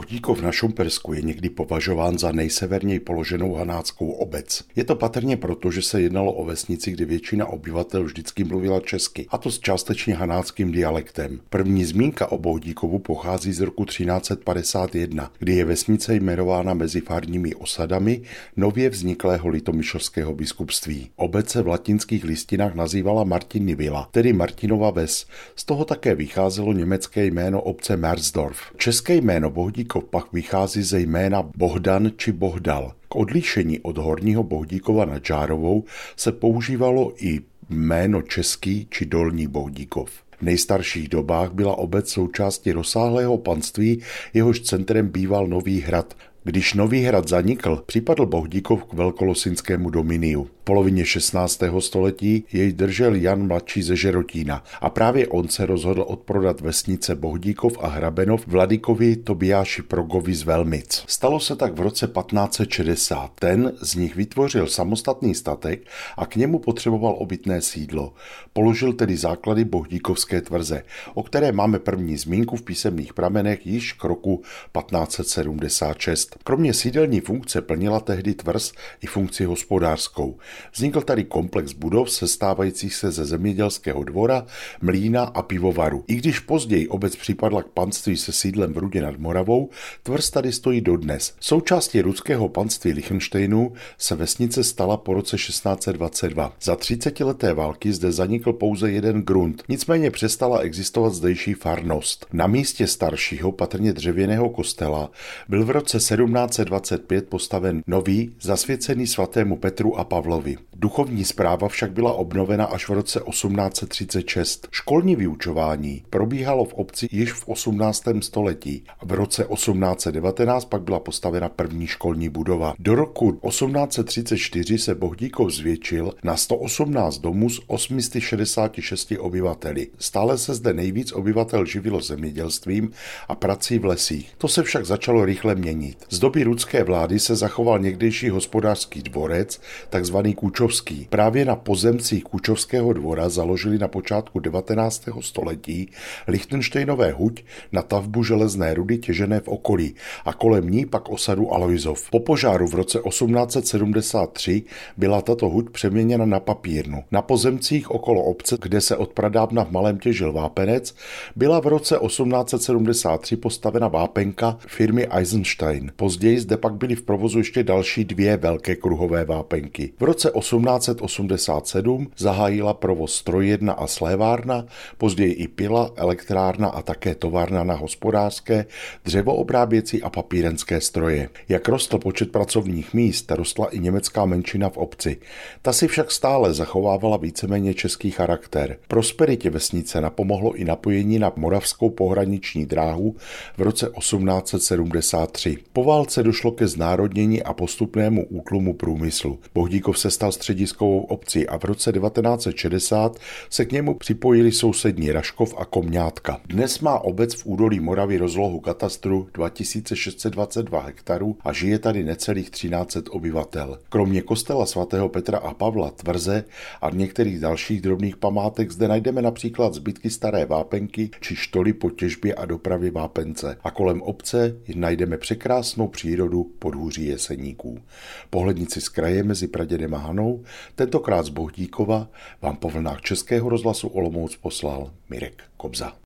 Bohdíkov na Šumpersku je někdy považován za nejseverněji položenou hanáckou obec. Je to patrně proto, že se jednalo o vesnici, kde většina obyvatel vždycky mluvila česky, a to s částečně hanáckým dialektem. První zmínka o Bohdíkovu pochází z roku 1351, kdy je vesnice jmenována mezi farními osadami nově vzniklého litomyšlského biskupství. Obec se v latinských listinách nazývala Martini Villa, tedy Martinova ves. Z toho také vycházelo německé jméno obce Mersdorf. České jméno Bohdíkov Bohdíkov pak vychází ze jména Bohdan či Bohdal. K odlišení od horního Bohdíkova nad Žárovou se používalo i jméno český či dolní Bohdíkov. V nejstarších dobách byla obec součástí rozsáhlého panství, jehož centrem býval Nový hrad. Když Nový hrad zanikl, připadl Bohdíkov k velkolosinskému dominiu polovině 16. století jej držel Jan mladší ze Žerotína a právě on se rozhodl odprodat vesnice Bohdíkov a Hrabenov Vladikovi Tobiáši Progovi z Velmic. Stalo se tak v roce 1560. Ten z nich vytvořil samostatný statek a k němu potřeboval obytné sídlo. Položil tedy základy Bohdíkovské tvrze, o které máme první zmínku v písemných pramenech již k roku 1576. Kromě sídelní funkce plnila tehdy tvrz i funkci hospodářskou. Vznikl tady komplex budov sestávajících se ze zemědělského dvora, mlína a pivovaru. I když později obec připadla k panství se sídlem v Rudě nad Moravou, tvrz tady stojí dodnes. Součástí ruského panství Lichtensteinu se vesnice stala po roce 1622. Za 30 leté války zde zanikl pouze jeden grunt, nicméně přestala existovat zdejší farnost. Na místě staršího, patrně dřevěného kostela, byl v roce 1725 postaven nový, zasvěcený svatému Petru a Pavlovi. Duchovní zpráva však byla obnovena až v roce 1836. Školní vyučování probíhalo v obci již v 18. století. V roce 1819 pak byla postavena první školní budova. Do roku 1834 se Bohdíkov zvětšil na 118 domů s 866 obyvateli. Stále se zde nejvíc obyvatel živilo zemědělstvím a prací v lesích. To se však začalo rychle měnit. Z doby rudské vlády se zachoval někdejší hospodářský dvorec, takzvaný Kůčovský. Právě na pozemcích Kůčovského dvora založili na počátku 19. století Lichtensteinové huť na tavbu železné rudy těžené v okolí a kolem ní pak osadu Alojzov. Po požáru v roce 1873 byla tato huť přeměněna na papírnu. Na pozemcích okolo obce, kde se od pradávna v malém těžil vápenec, byla v roce 1873 postavena vápenka firmy Eisenstein. Později zde pak byly v provozu ještě další dvě velké kruhové vápenky. V roce roce 1887 zahájila provoz strojjedna a slévárna, později i pila, elektrárna a také továrna na hospodářské, dřevoobráběcí a papírenské stroje. Jak rostl počet pracovních míst, rostla i německá menšina v obci. Ta si však stále zachovávala víceméně český charakter. Prosperitě vesnice napomohlo i napojení na moravskou pohraniční dráhu v roce 1873. Po válce došlo ke znárodnění a postupnému útlumu průmyslu. Bohdíkov se stal střediskovou obcí a v roce 1960 se k němu připojili sousední Raškov a Komňátka. Dnes má obec v údolí Moravy rozlohu katastru 2622 hektarů a žije tady necelých 1300 obyvatel. Kromě kostela svatého Petra a Pavla, tvrze a některých dalších drobných památek zde najdeme například zbytky staré vápenky či štoly po těžbě a dopravě vápence. A kolem obce najdeme překrásnou přírodu podhůří jeseníků. Pohlednici z kraje mezi Pradědem a Hanou, tentokrát z Bohdíkova, vám po vlnách Českého rozhlasu Olomouc poslal Mirek Kobza.